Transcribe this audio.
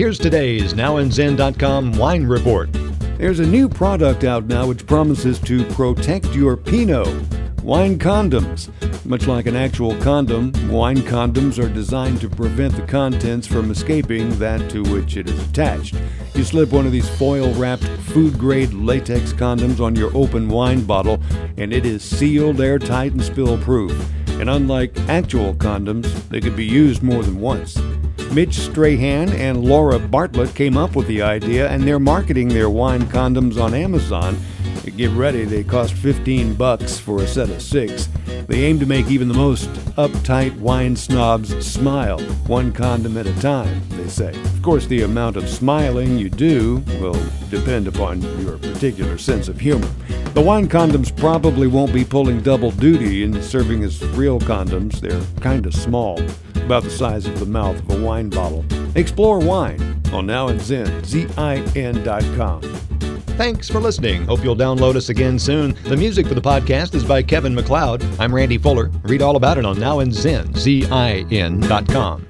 Here's today's NowAndZin.com wine report. There's a new product out now which promises to protect your Pinot. Wine condoms. Much like an actual condom, wine condoms are designed to prevent the contents from escaping that to which it is attached. You slip one of these foil wrapped, food grade latex condoms on your open wine bottle, and it is sealed, airtight, and spill proof. And unlike actual condoms, they can be used more than once. Mitch Strahan and Laura Bartlett came up with the idea, and they're marketing their wine condoms on Amazon. Get ready, they cost 15 bucks for a set of six. They aim to make even the most uptight wine snobs smile, one condom at a time, they say. Of course, the amount of smiling you do will depend upon your particular sense of humor. The wine condoms probably won't be pulling double duty in serving as real condoms. They're kind of small, about the size of the mouth of a wine bottle. Explore wine on Now and Zin, Z-I-N.com. Thanks for listening. Hope you'll download us again soon. The music for the podcast is by Kevin MacLeod. I'm Randy Fuller. Read all about it on nowandzin, Z-I-N.com.